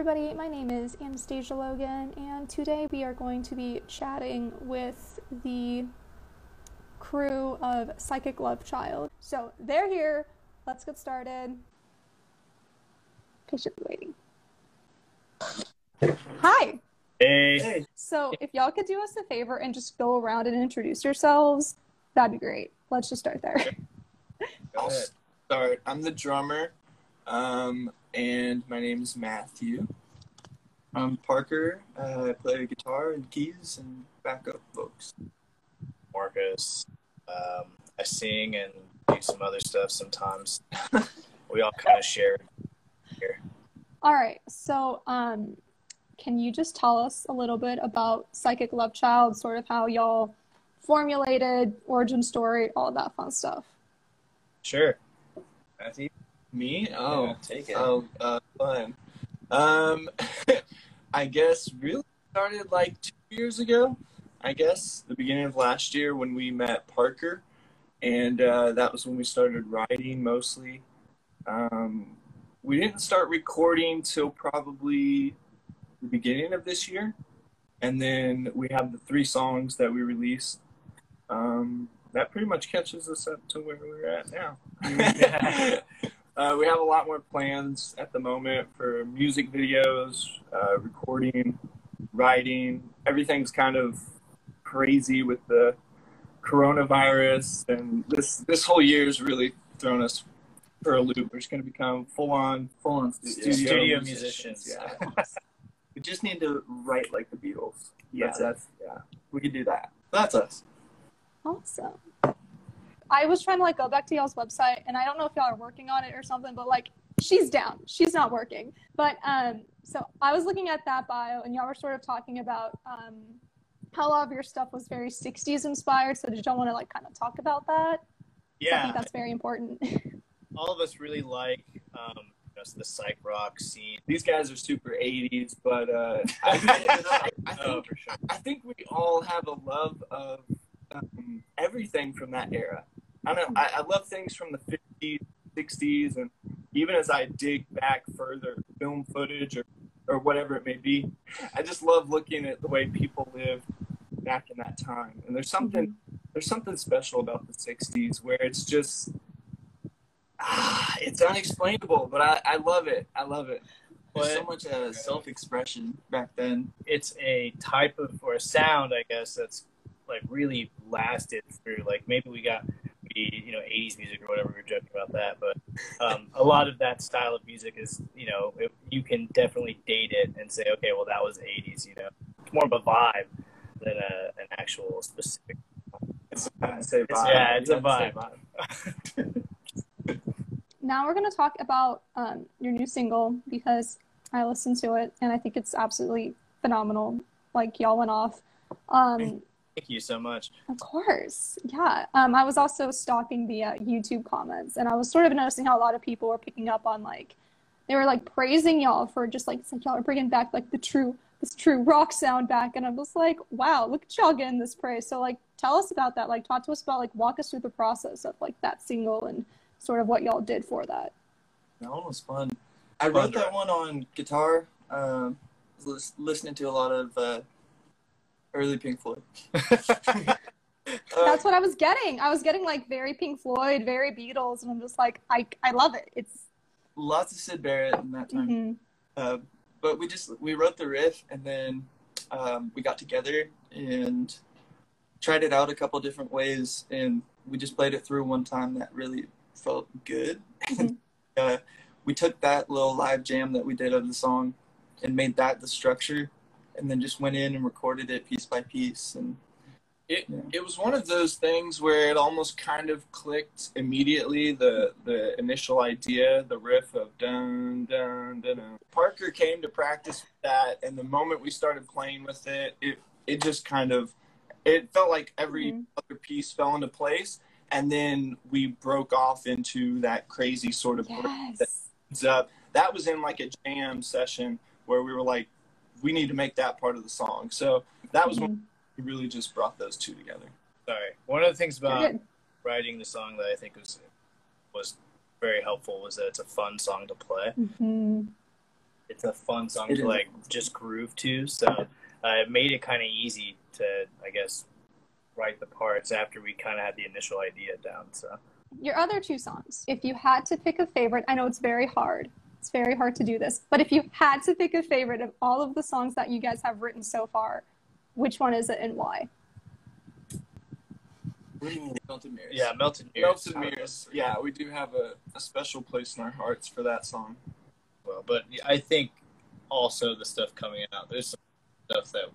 everybody. My name is Anastasia Logan, and today we are going to be chatting with the crew of Psychic Love Child. So they're here. Let's get started. Patiently waiting. Hi. Hey. So if y'all could do us a favor and just go around and introduce yourselves, that'd be great. Let's just start there. Go I'll start. I'm the drummer, um, and my name is Matthew. I'm Parker. Uh, I play guitar and keys and backup vocals. Marcus. Um, I sing and do some other stuff sometimes. we all kind of share here. All right. So, um, can you just tell us a little bit about Psychic Love Child, sort of how y'all formulated, origin story, all that fun stuff? Sure. Matthew? Me? Oh, Yeah, take it. oh, uh, fun. Um, I guess really started like two years ago. I guess the beginning of last year when we met Parker, and uh, that was when we started writing mostly. Um, we didn't start recording till probably the beginning of this year, and then we have the three songs that we released. Um, that pretty much catches us up to where we're at now. uh, we have a lot more plans at the moment for music videos, uh, recording, writing. Everything's kind of crazy with the coronavirus, and this this whole year has really thrown us for a loop. We're just going to become full on, full on studio, Studio musicians. musicians. Yeah. we just need to write like the Beatles. Yeah, that's, that's yeah. We can do that. That's us. Awesome. I was trying to like go back to y'all's website, and I don't know if y'all are working on it or something, but like she's down. She's not working. But um, so I was looking at that bio, and y'all were sort of talking about um, how a lot of your stuff was very '60s inspired. So did y'all want to like kind of talk about that? I Yeah. think that's very important. all of us really like um, you know, the psych rock scene. These guys are super 80s, but uh, I, I, Oh, think for sure. I think we all have a love of um, everything from that era. I don't know. I, I love things from the 50s, 60s, and even as I dig back further, film footage or, or whatever it may be, I just love looking at the way people lived back in that time. And there's something there's something special about the 60s where it's just ah, it's unexplainable, but I, I love it. I love it. There's so much uh, self-expression back then. It's a type of or a sound, I guess, that's like really lasted through. Like maybe we got we you know 80s music or whatever. We are joking about that, but um, a lot of that style of music is you know it, you can definitely date it and say, okay, well that was 80s. You know, it's more of a vibe than a, an actual specific. It's, I say It's- yeah, it's a You have to say vibe. now we're going to talk about um, your new single because I listened to it and I think it's absolutely phenomenal. Like y'all went off. Um, Thank you so much. Of course, yeah. Um, I was also stalking the uh, YouTube comments, and I was sort of noticing how a lot of people were picking up on like they were like praising y'all for just like it's like y'all are bringing back like the true this true rock sound back, and I was like, wow, look at y'all getting this praise. So like, tell us about that. Like, talk to us about like walk us through the process of like that single and sort of what y'all did for that. That one was fun. I wrote that one on guitar. Um, listening to a lot of uh, early Pink Floyd. That's what I was getting. I was getting like very Pink Floyd, very Beatles, and I'm just like, I I love it. It's lots of Syd Barrett in that time. mhm. Uh, but we just we wrote the riff and then um, we got together and tried it out a couple different ways and we just played it through one time that really felt good. Mhm. uh, we took that little live jam that we did of the song and made that the structure and then just went in and recorded it piece by piece and It Yeah. it was one of those things where it almost kind of clicked immediately. The the initial idea, the riff of dun dun dun. dun. Parker came to practice that, and the moment we started playing with it, it it just kind of it felt like every Mhm. other piece fell into place, and then we broke off into that crazy sort of yes. heads up. That was in like a jam session where we were like, we need to make that part of the song. So that was when Mhm. we really just brought those two together. Sorry. One of the things about writing the song that I think was was very helpful was that it's a fun song to play. Mhm. it's a fun song It to is. like just groove to. So uh, it made it kind of easy to, I guess, write the parts after we kind of had the initial idea down. So Your other two songs, if you had to pick a favorite, I know it's very hard. It's very hard to do this, but if you had to pick a favorite of all of the songs that you guys have written so far, which one is it and why? What do you mean, Melted Mirrors? yeah, melted mirrors. Melted Mirrors. Yeah, we do have a, a special place in our hearts for that song. well. But I think also the stuff coming out, there's some stuff that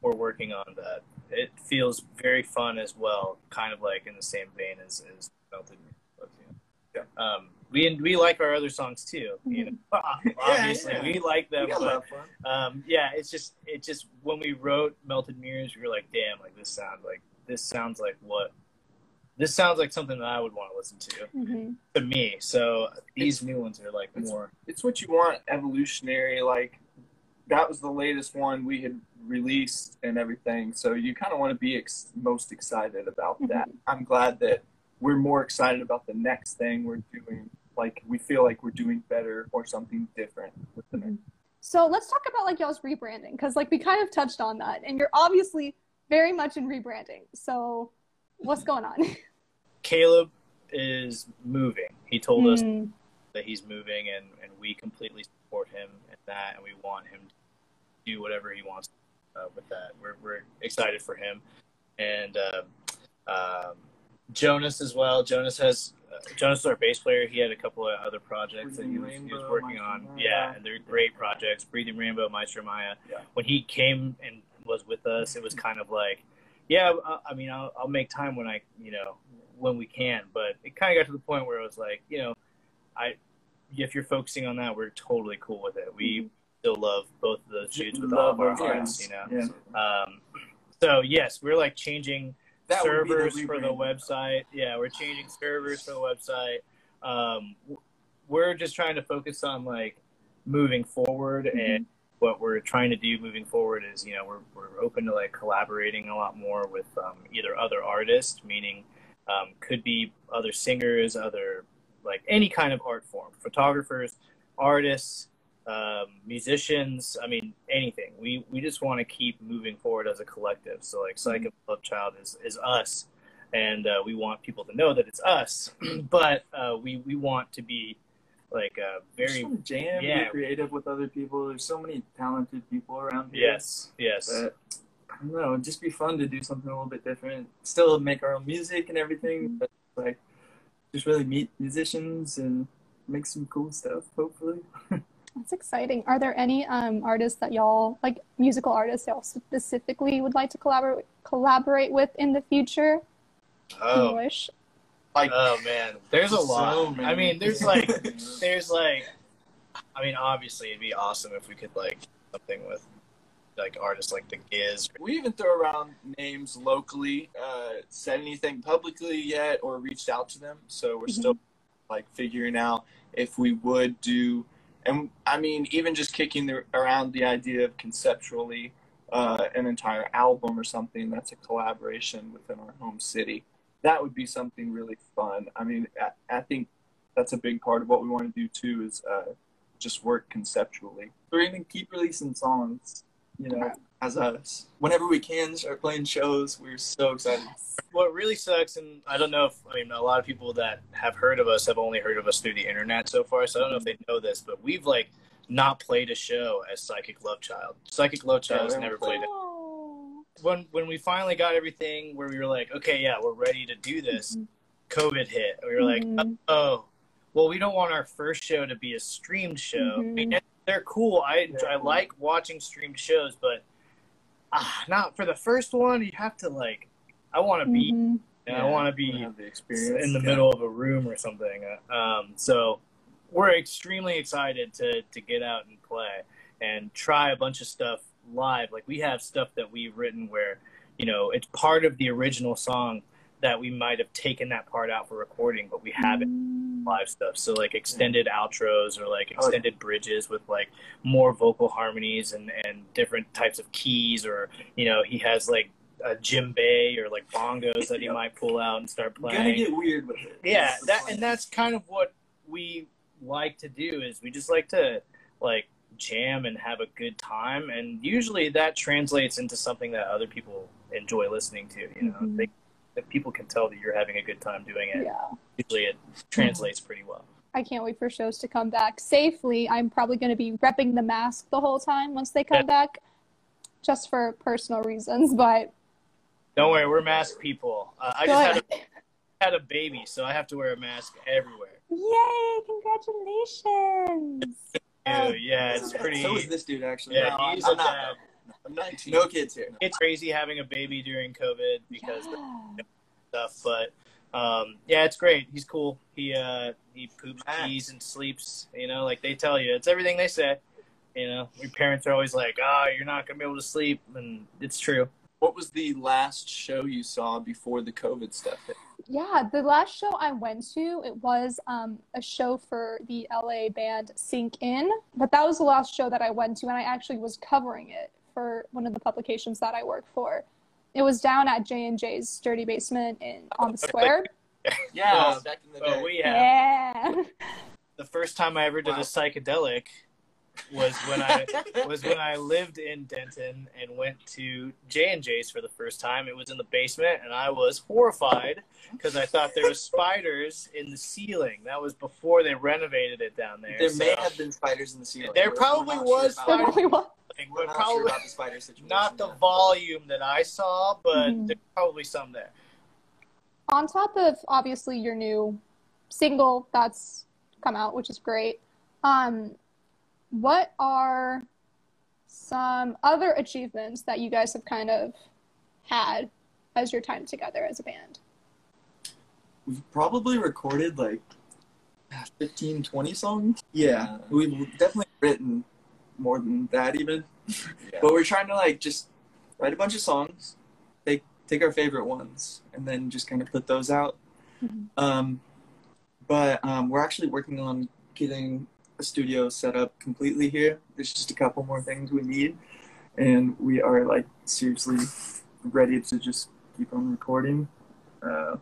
we're working on that it feels very fun as well, kind of like in the same vein as, as Melted. But, Yeah. know. Um, we we like our other songs too. You know, obviously yeah. we like them, We but lot of fun. um, yeah, it's just it just when we wrote Melted Mirrors, we were like, damn, like this sounds like this sounds like what this sounds like something that I would want to listen to Mm-hmm. to me. So these new ones are like It's- more. It's what you want, evolutionary. Like that was the latest one we had released and everything. So you kind of want to be ex- most excited about that. I'm glad that we're more excited about the next thing we're doing. Like we feel like we're doing better or something different with the next. So let's talk about like y'all's rebranding because like we kind of touched on that, and you're obviously very much in rebranding. So what's going on? Caleb is moving. He told us Mm, that he's moving, and, and we completely support him in that, and we want him to do whatever he wants uh, with that. We're, we're excited for him, and um, um, Jonas as well. Jonas has uh, Jonas is our bass player. He had a couple of other projects that he Breathing was, he was working Maestro on. Maya. Yeah, and they're great projects. Breathing Rainbow, Maestro Maya. Yeah. When he came and was with us, it was kind of like, yeah, I, I mean, I'll, I'll make time when I, you know, when we can. But it kind of got to the point where it was like, you know, I, if you're focusing on that, we're totally cool with it. We still love both of those dudes with all of our Love hearts, you know. Yeah. Um, so yes, we're like changing That be the servers for the website. Yeah, we're changing servers for the website. Um, we're just trying to focus on like moving forward, and what we're trying to do moving forward is, you know, we're we're open to like collaborating a lot more with um, either other artists, meaning um, could be other singers, other like any kind of art form, photographers, artists, um, musicians. I mean, anything. We we just want to keep moving forward as a collective. So like, Psychic Love Child is is us, and uh, we want people to know that it's us. but uh, we we want to be like uh, very jam, yeah. creative with other people. There's so many talented people around here. yes yes That, I don't know, it'd just be fun to do something a little bit different. Still make our own music and everything, but like just really meet musicians and make some cool stuff, hopefully. that's exciting. Are there any um, artists that y'all like musical artists y'all specifically would like to collaborate collaborate with in the future? oh Wish. Like oh man, there's a lot. many. I mean, there's like there's like I mean, obviously it'd be awesome if we could like something with like artists like the Giz. we even throw around names locally. Uh, said anything publicly yet or reached out to them? So we're still like figuring out if we would do. And I mean, even just kicking the, around the idea of conceptually uh, an entire album or something that's a collaboration within our home city. That would be something really fun. I mean, I, I think that's a big part of what we want to do too is uh, just work conceptually. We're gonna keep releasing songs, you know, as us. Whenever we can start playing shows, we're so excited. What really sucks, and I don't know if I mean a lot of people that have heard of us have only heard of us through the internet so far. So I don't know if they know this, but we've like not played a show as Psychic Love Child. Psychic Love Child has we never played it. Oh. When when we finally got everything where we were like, okay, yeah, we're ready to do this. COVID hit. We were like, Mhm. oh, well, we don't want our first show to be a streamed show. I mean, Mhm. they're cool. I I like watching streamed shows, but ah, not for the first one. You have to like, I want to be, Mhm. you know, I want to be the experience in the yeah. middle of a room or something. Um, so we're extremely excited to to get out and play and try a bunch of stuff live. Like we have stuff that we've written where, you know, it's part of the original song that we might have taken that part out for recording, but we haven't Mm. Live stuff. So like extended outros or like Oh, yeah. extended bridges with like more vocal harmonies and and different types of keys or you know he has like a djembe or like bongos that he Yep. might pull out and start playing. gonna get weird with it. yeah, It's that and that's kind of what we like to do is we just like to like jam and have a good time, and usually that translates into something that other people enjoy listening to. You know, Mhm. they, if people can tell that you're having a good time doing it, Yeah. usually it translates pretty well. I can't wait for shows to come back safely. I'm probably going to be repping the mask the whole time once they come Yeah. back, just for personal reasons. But Don't worry, we're mask people. Uh, I just had a, had a baby, so I have to wear a mask everywhere. Yay! Congratulations! Ew, yeah, it's pretty. So is this dude actually. Yeah, No, he's I'm a not, dad. though. I'm 19. No kids here. It's crazy having a baby during COVID because of Yeah. stuff, but um, yeah, it's great. He's cool. He uh, he poops, Max. pees, and sleeps. You know, like they tell you, it's everything they say. You know, your parents are always like, "Ah, you're not gonna be able to sleep," and it's true. What was the last show you saw before the COVID stuff hit? Yeah, the last show I went to, it was um, a show for the LA band Sink In, but that was the last show that I went to, and I actually was covering it for one of the publications that I work for. It was down at J and J's Sturdy Basement in on the square. Yeah, Well, back in the Well, day. we have Yeah. the first time I ever did Wow. a psychedelic was when I was when I lived in Denton and went to J and J's for the first time. It was in the basement, and I was horrified because I thought there was spiders in the ceiling. That was before they renovated it down there. There may have been spiders in the ceiling. There probably was sure There about- probably was. We're but not probably sure about the spider situation. not the yet. volume that I saw, but Mhm. there's probably some there. On top of obviously your new single that's come out, which is great. Um, what are some other achievements that you guys have kind of had as your time together as a band? We've probably recorded like 15, 20 songs. Yeah, we've definitely written more than that even. Yeah. But we're trying to like just write a bunch of songs, take take our favorite ones, and then just kind of put those out. Mhm. Um, but um, we're actually working on getting a studio set up completely here. There's just a couple more things we need, and we are like seriously ready to just keep on recording. Uh,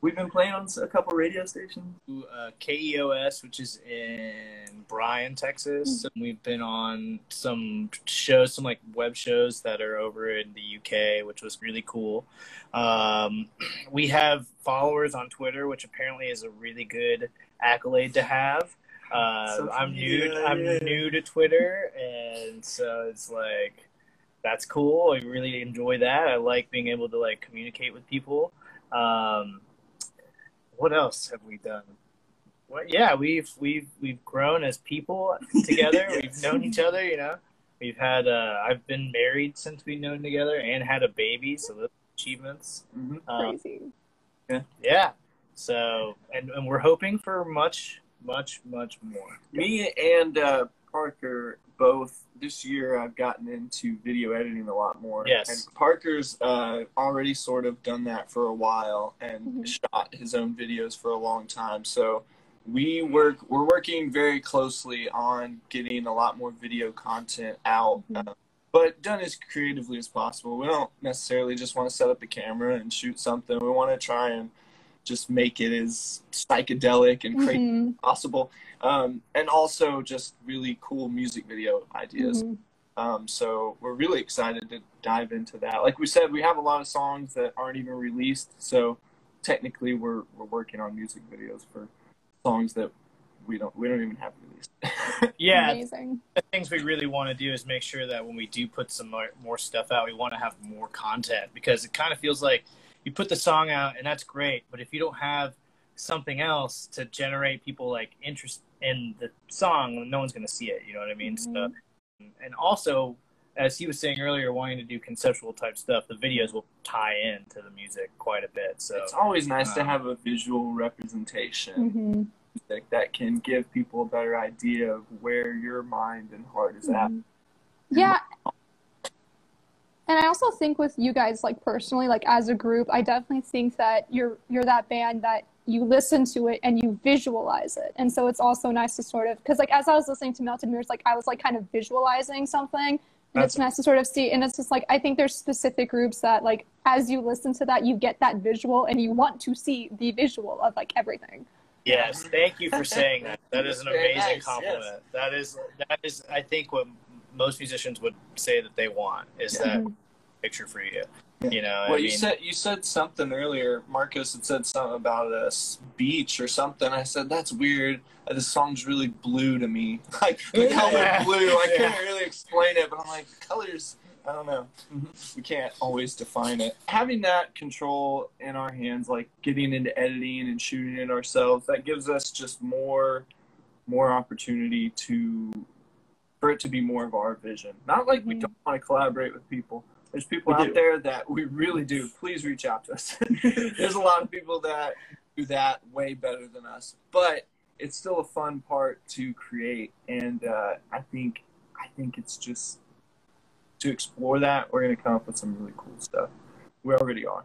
we've been playing on a couple radio stations. uh, KEOS, which is in Bryan, Texas. And we've been on some shows, some like web shows that are over in the UK, which was really cool. Um, we have followers on Twitter, which apparently is a really good accolade to have. Uh, I'm new. media, I'm yeah. new to Twitter, and so it's like that's cool. I really enjoy that. I like being able to like communicate with people. Um, what else have we done? What, yeah, we've we've we've grown as people together. Yes. We've known each other. You know, we've had. Uh, I've been married since we've known together and had a baby. So those are achievements. Mhm. Um, Crazy. yeah. So and and we're hoping for much much much more. Me and uh, Parker both this year I've gotten into video editing a lot more. Yes. And Parker's uh, already sort of done that for a while and Mhm. shot his own videos for a long time. So we work we're working very closely on getting a lot more video content out. Mhm. Uh, but done as creatively as possible. We don't necessarily just want to set up a camera and shoot something. We want to try and just make it as psychedelic and crazy Mhm, as possible. Um, and also just really cool music video ideas. mhm. Um, so we're really excited to dive into that. Like we said, we have a lot of songs that aren't even released. So technically, we're we're working on music videos for songs that we don't we don't even have released. Yeah, Amazing. the things we really want to do is make sure that when we do put some more, more stuff out, we want to have more content because it kind of feels like you put the song out and that's great, but if you don't have something else to generate people like interest in the song, no one's going to see it. You know what I mean? So, Mhm. and also, as he was saying earlier, wanting to do conceptual type stuff, the videos will tie in to the music quite a bit. So it's always nice to um, have a visual representation Mhm, that, that can give people a better idea of where your mind and heart is at. mhm. Yeah. And I also think with you guys, like personally, like as a group, I definitely think that you're you're that band that you listen to it and you visualize it. And so it's also nice to sort of because like as I was listening to Melted Mirrors, like I was like kind of visualizing something. And it's nice to sort of see and it's just like I think there's specific groups that like as you listen to that you get that visual and you want to see the visual of like everything. Yes, thank you for saying that. That is an amazing nice, compliment. That is that is I think what most musicians would say that they want is Yeah. that Mhm. picture for you. Yeah. You know, Well, I you mean, said you said something earlier. Marcos had said something about a beach or something. I said that's weird. This song's really blue to me. Like the color blue. I couldn't really explain it, but I'm like colors. I don't know. We can't always define it. Having that control in our hands, like getting into editing and shooting it ourselves, that gives us just more, more opportunity to, for it to be more of our vision. Not like we Mhm. don't want to collaborate with people. There's people We out do. there that we really do. Please reach out to us. There's a lot of people that do that way better than us, but it's still a fun part to create, and uh, I think I think it's just to explore that. We're gonna come up with some really cool stuff. We already are.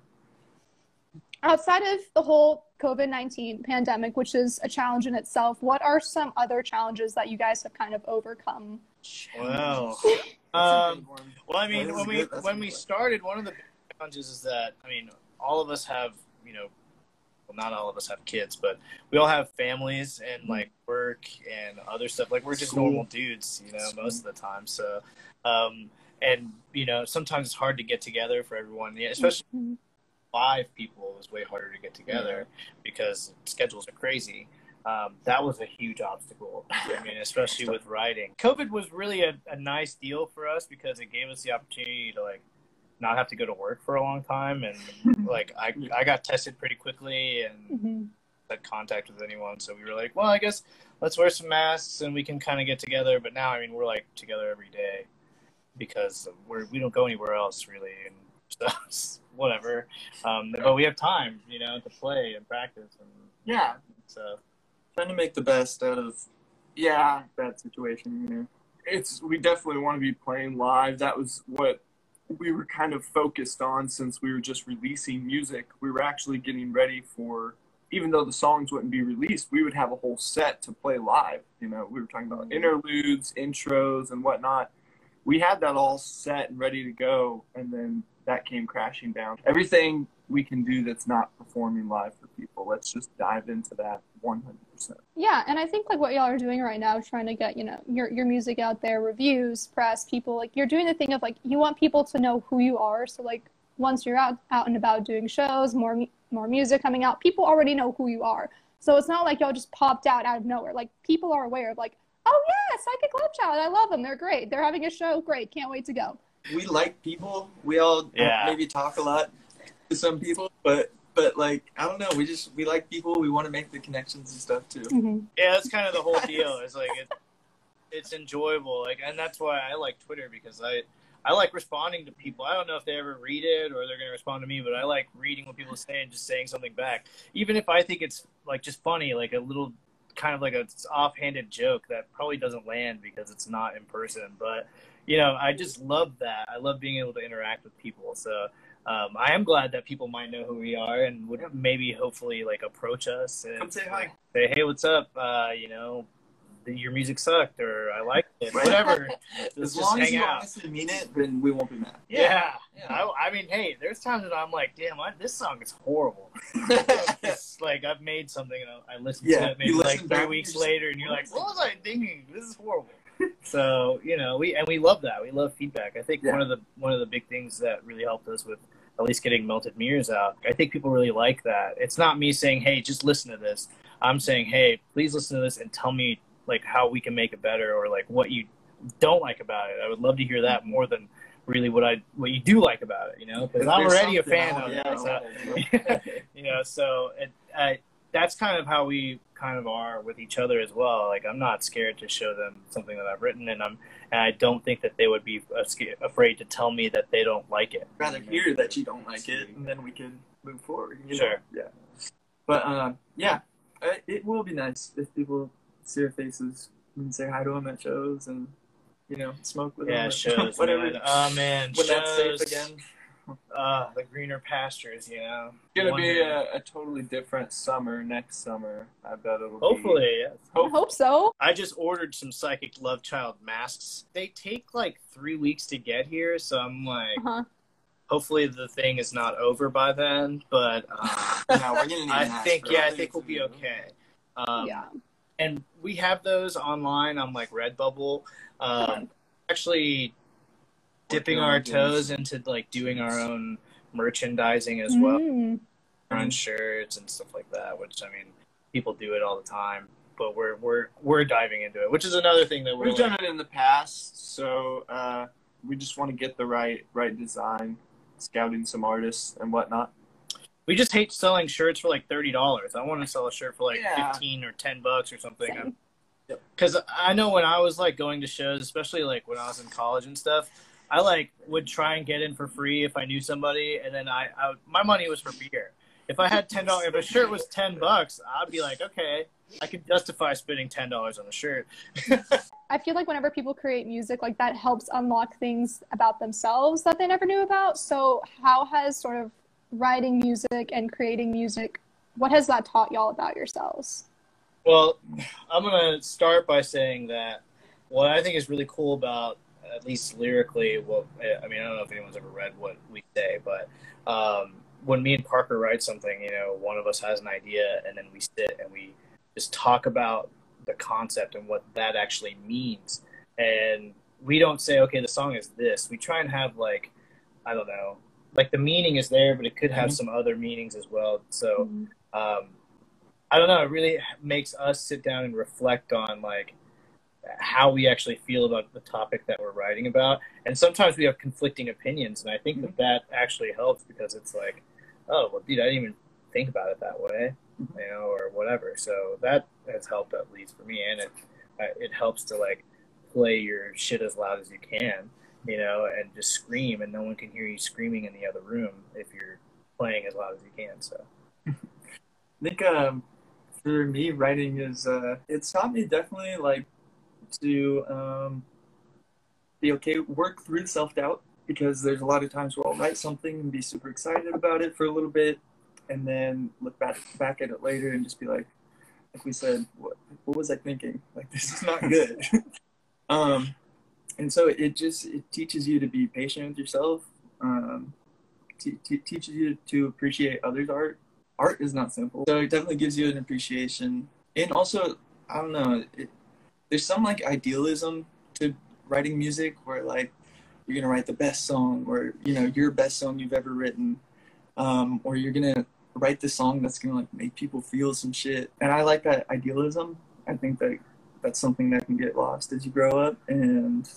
Outside of the whole COVID 19 pandemic, which is a challenge in itself, what are some other challenges that you guys have kind of overcome? Wow. Um. Well, I mean, when we when we started, one of the big challenges is that I mean, all of us have you know, well, not all of us have kids, but we all have families and like work and other stuff. Like we're just School. normal dudes, you know, most of the time. So, um, and you know, sometimes it's hard to get together for everyone, yeah, especially Mhm. Five people is way harder to get together because schedules are crazy. Um, that was a huge obstacle. I mean, especially with writing. COVID was really a, a nice deal for us because it gave us the opportunity to like not have to go to work for a long time, and like I I got tested pretty quickly and Mhm. had contact with anyone, so we were like, well, I guess let's wear some masks and we can kind of get together. But now, I mean, we're like together every day because we're we don't go anywhere else really, and so whatever. Um, but we have time, you know, to play and practice, and Yeah, so trying to make the best out of Yeah, that situation. You know. it's we definitely want to be playing live. That was what we were kind of focused on since we were just releasing music. We were actually getting ready for even though the songs wouldn't be released, we would have a whole set to play live. You know, we were talking about interludes, intros, and whatnot. We had that all set and ready to go, and then that came crashing down. Everything we can do that's not performing live for people, let's just dive into that 100%. Yeah, and I think like what y'all are doing right now, trying to get you know your your music out there, reviews, press, people like you're doing the thing of like you want people to know who you are. So like once you're out out and about doing shows, more more music coming out, people already know who you are. So it's not like y'all just popped out out of nowhere. Like people are aware of like, oh yeah, Psychic Love Child, I love them, they're great, they're having a show, great, can't wait to go. We like people. We all Yeah. maybe talk a lot to some people, but but like I don't know. We just we like people. We want to make the connections and stuff too. Mm-hmm. yeah, that's kind of the whole deal. It's like it, it's enjoyable, like, and that's why I like Twitter because I I like responding to people. I don't know if they ever read it or they're going to respond to me, but I like reading what people say and just saying something back, even if I think it's like just funny, like a little kind of like a offhanded joke that probably doesn't land because it's not in person. But you know, I just love that. I love being able to interact with people. So. Um, I am glad that people might know who we are and would maybe hopefully like approach us and Come say hi. say, hey, what's up? Uh, you know, your music sucked or I liked it, Right. whatever. As Let's just long as you out. honestly mean it, then we won't be mad. Yeah. Yeah. I, I mean, hey, there's times that I'm like, damn, I, this song is horrible. it's like I've made something and I, I listen Yeah, to it maybe like three weeks just- later and you're like, what was I thinking? This is horrible. So you know, we and we love that. We love feedback. I think Yeah. one of the one of the big things that really helped us with at least getting melted mirrors out. I think people really like that. It's not me saying, hey, just listen to this. I'm saying, hey, please listen to this and tell me like how we can make it better or like what you don't like about it. I would love to hear that more than really what I what you do like about it. You know, because I'm already a fan of wanna it. So, you know, so it, I, that's kind of how we kind of are with each other as well. Like I'm not scared to show them something that I've written, and I'm and I don't think that they would be afraid to tell me that they don't like it. rather hear that you don't like it, and then we can move forward. You know? Sure. Yeah. But um, yeah, uh, it will be nice if people see our faces and say hi to them at shows and you know smoke with Yeah, them. or shows. whatever. Man. Oh man, when that's safe again. Uh, the greener pastures. You know, It's gonna One be a, a totally different summer next summer. I bet it'll be. Hopefully, yes. I hope so. I just ordered some Psychic Love Child masks. They take like three weeks to get here, so I'm like, Uh-huh. hopefully the thing is not over by then. But uh, No, we're gonna need I an think, yeah, I think we'll be okay. Um, yeah. and we have those online on like Redbubble. Um, actually, dipping our toes into like doing our own merchandising as well, Mm. our own shirts and stuff like that. Which I mean, people do it all the time, but we're we're we're diving into it, which is another thing that we're We've like, done it in the past, so uh, we just want to get the right right design, scouting some artists and whatnot. we just hate selling shirts for like thirty dollars. I want to sell a shirt for like Yeah. fifteen or ten bucks or something. Because I know when I was like going to shows, especially like when I was in college and stuff, I like would try and get in for free if I knew somebody, and then I, I my money was for beer. If I had ten dollars, if a shirt was ten bucks, I'd be like, okay, I can justify spending ten dollars on a shirt. I feel like whenever people create music, like that helps unlock things about themselves that they never knew about. So, how has sort of writing music and creating music, what has that taught y'all about yourselves? Well, I'm gonna start by saying that what I think is really cool about, at least lyrically, what I mean, I don't know if anyone's ever read what we say, but um, when me and Parker write something, you know, one of us has an idea, and then we sit and we just talk about the concept and what that actually means, and we don't say, okay, the song is this. We try and have like, I don't know, like the meaning is there, but it could have Mhm. some other meanings as well. So um, I don't know. It really makes us sit down and reflect on like how we actually feel about the topic that we're writing about. And sometimes we have conflicting opinions, and I think that that actually helps because it's like, oh, well, dude, I didn't even think about it that way, you know, or whatever. So that has helped at least for me, and it it helps to like play your shit as loud as you can, you know, and just scream, and no one can hear you screaming in the other room if you're playing as loud as you can. So. I think um, for me, writing is uh, it's taught me definitely like to um, be okay, work through self doubt because there's a lot of times where I'll write something and be super excited about it for a little bit, and then look back back at it later and just be like, like we said, what what was I thinking? Like this is not good. um, and so it just it teaches you to be patient with yourself. Um, te- te- teaches you to appreciate others' art art is not simple. So it definitely gives you an appreciation. And also, I don't know, it, there's some like idealism to writing music where like you're to write the best song or, you know, your best song you've ever written. Um, or you're to write the song that's to like make people feel some shit. And I like that idealism. I think that that's something that can get lost as you grow up and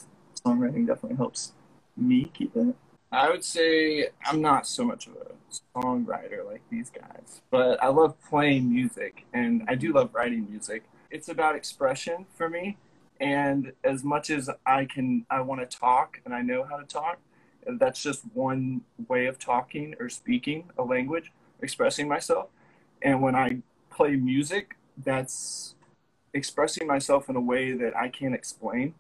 songwriting definitely helps me keep it. I would say I'm not so much of a songwriter like these guys, but I love playing music and I do love writing music. It's about expression for me, and as much as I can, I want to talk and I know how to talk. That's just one way of talking or speaking a language, expressing myself. And when I play music, that's expressing myself in a way that I can't explain.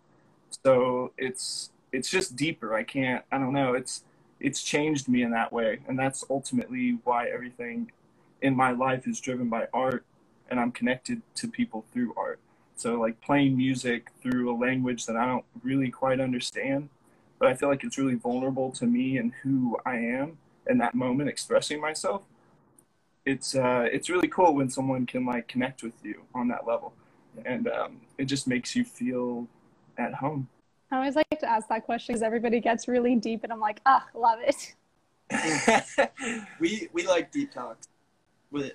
So it's it's just deeper. I can't. I don't know. It's it's changed me in that way, and that's ultimately why everything in my life is driven by art, and I'm connected to people through art. So like playing music through a language that I don't really quite understand, but I feel like it's really vulnerable to me and who I am in that moment, expressing myself. It's uh, it's really cool when someone can like connect with you on that level, and um, it just makes you feel at home. I always like to ask that question because everybody gets really deep, and I'm like, ah, love it. we we like deep talks with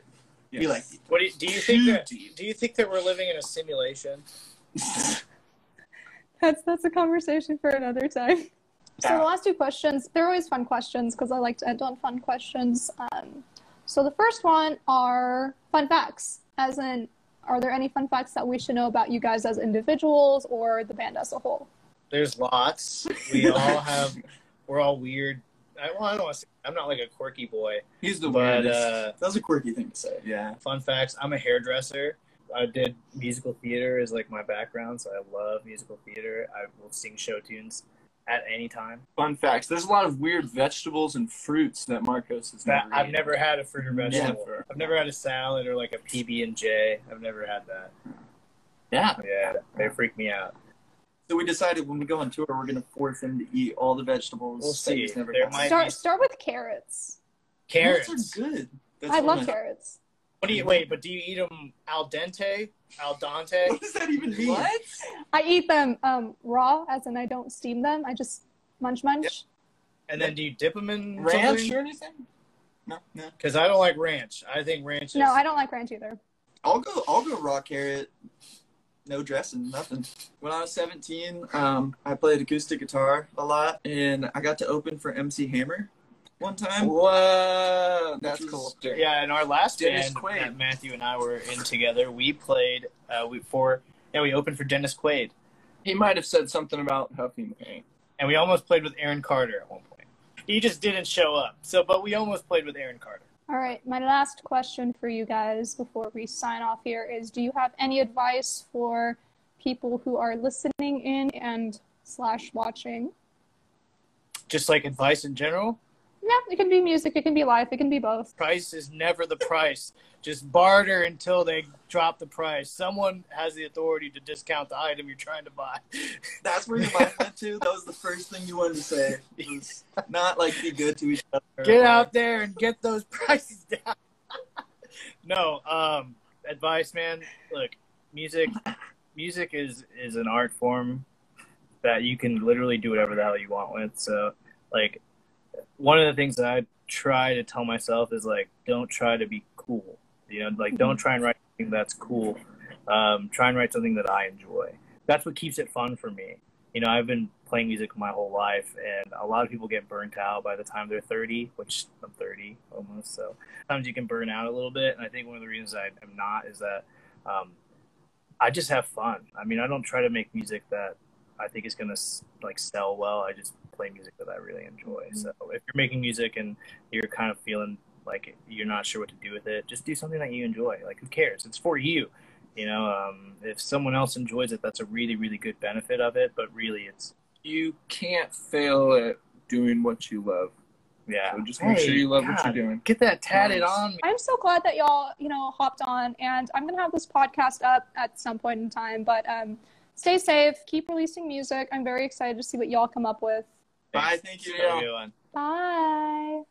it. We like What do you, do you think that? Do you think that we're living in a simulation? That's that's a conversation for another time. So Yeah. the last two questions, they're always fun questions because I like to end on fun questions. Um, so the first one are fun facts, as in, are there any fun facts that we should know about you guys as individuals or the band as a whole? There's lots. We all have. We're all weird. I, well, I don't want to say. I'm not like a quirky boy, He's the but weirdest. uh, That was a quirky thing to say. yeah. fun facts. I'm a hairdresser. I did musical theater as like my background, so I love musical theater. I will sing show tunes at any time. Fun facts. There's a lot of weird vegetables and fruits that Marcos has That, never I've eaten. never had a fruit or vegetable. Never. I've never had a salad or like a PB and J. I've never had that. Yeah. Yeah, they freak me out. So we decided when we go on tour, we're gonna force him to eat all the vegetables. We'll see. he's never There might- Start be- start with carrots. Carrots. Carrots are good. That's I love of- carrots. What do you wait? But do you eat them al dente, al dente? What does that even mean? What? I eat them um, raw, as in I don't steam them. I just munch munch. And then do you dip them in Ranch or anything? No, no. Because I don't like ranch. I think ranch is. No, I don't like ranch either. I'll go. I'll go raw carrot. No dressing, nothing. When I was 17, um, I played acoustic guitar a lot, and I got to open for MC Hammer one time. Whoa, that's was- cool. Yeah, in our last Dennis band Quaid. that Matthew and I were in together, we played. Uh, we for yeah, we opened for Dennis Quaid, He might have said something about huffing paint. and we almost played with Aaron Carter at one point. He just didn't show up. So, but we almost played with Aaron Carter. All right, my last question for you guys before we sign off here is: Do you have any advice for people who are listening in and slash watching? Just like advice in general. Yeah, it can be music, it can be life, it can be both. Price is never the price. Just barter until they drop the price. Someone has the authority to discount the item you're trying to buy. That's where your mind went to. That was the first thing you wanted to say. Not like be good to each other. Get out there and get those prices down. no, um, advice, man. Look, music, music is is an art form that you can literally do whatever the hell you want with. So, like, one of the things that I try to tell myself is like, don't try to be cool. You know, like, don't try and write something that's cool. Um, try and write something that I enjoy. That's what keeps it fun for me. You know, I've been playing music my whole life, and a lot of people get burnt out by the time they're 30, which I'm 30 almost. So sometimes you can burn out a little bit. And I think one of the reasons I am not is that um, I just have fun. I mean, I don't try to make music that I think is gonna like sell well. I just play music that I really enjoy. So if you're making music and you're kind of feeling like you're not sure what to do with it, just do something that you enjoy. Like who cares? It's for you. You know, um, if someone else enjoys it, that's a really, really good benefit of it. But really, it's You can't fail at doing what you love. yeah. So just make sure you love what you're doing. Get that tatted Nice. on me. I'm so glad that y'all, you know, hopped on, and I'm gonna have this podcast up at some point in time. But um, stay safe, keep releasing music. I'm very excited to see what y'all come up with. Bye. Thank you. Have a good one. Bye.